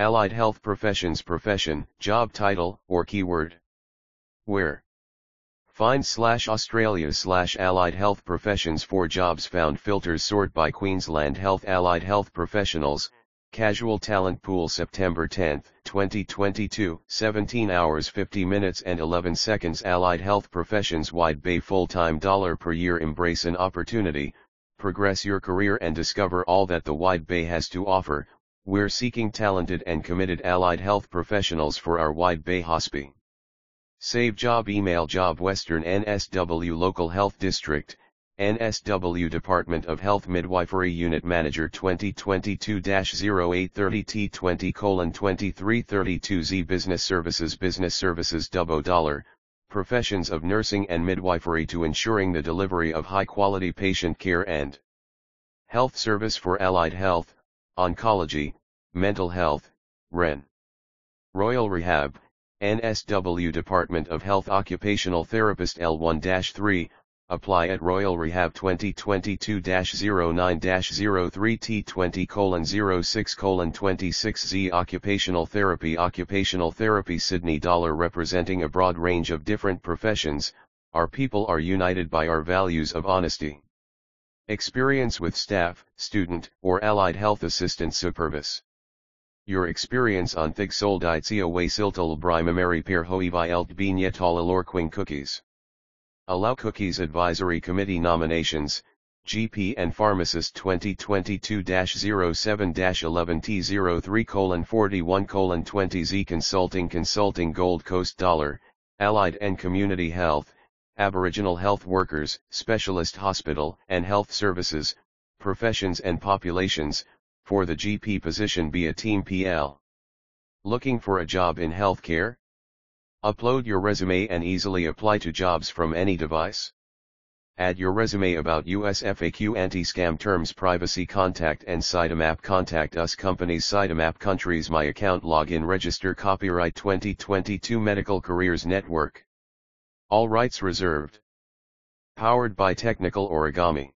Allied health professions profession, job title, or keyword. Where? Find slash Australia slash allied health professions for jobs found filters sort by Queensland Health Allied Health Professionals, Casual Talent Pool September 10, 2022, 17 hours 50 minutes and 11 seconds Allied Health Professions Wide Bay Full-Time Dollar per year Embrace an opportunity, progress your career and discover all that the Wide Bay has to offer, we're seeking talented and committed allied health professionals for our Wide Bay Hospi. Save job email job Western NSW Local Health District, NSW Department of Health Midwifery Unit Manager 2022-0830 T20 colon 2332Z Business Services Business Services Dubbo Dollar, Professions of Nursing and Midwifery to ensuring the delivery of high-quality patient care and Health Service for Allied Health, Oncology, Mental Health, REN. Royal Rehab, NSW Department of Health Occupational Therapist L1-3, apply at Royal Rehab 2022-09-03 T20 06 26Z Occupational Therapy Occupational Therapy Sydney Dollar representing a broad range of different professions, our people are united by our values of honesty. Experience with staff, student, or allied health assistant supervis. Your experience on Thig Solditia Wasiltal Brimamary Per Hoivi Elt Binyetala Lorquing Cookies. Allow Cookies Advisory Committee Nominations, GP and Pharmacist 2022-07-11T03 41 20Z Consulting Consulting Gold Coast Dollar, Allied and Community Health, Aboriginal Health Workers, Specialist Hospital and Health Services, Professions and Populations, for the GP position be a Team PL. Looking for a job in healthcare? Upload your resume and easily apply to jobs from any device. Add your resume about US FAQ anti-scam terms privacy contact and sitemap contact us companies sitemap countries my account login register copyright 2022 medical careers network all rights reserved. Powered by Technical Origami.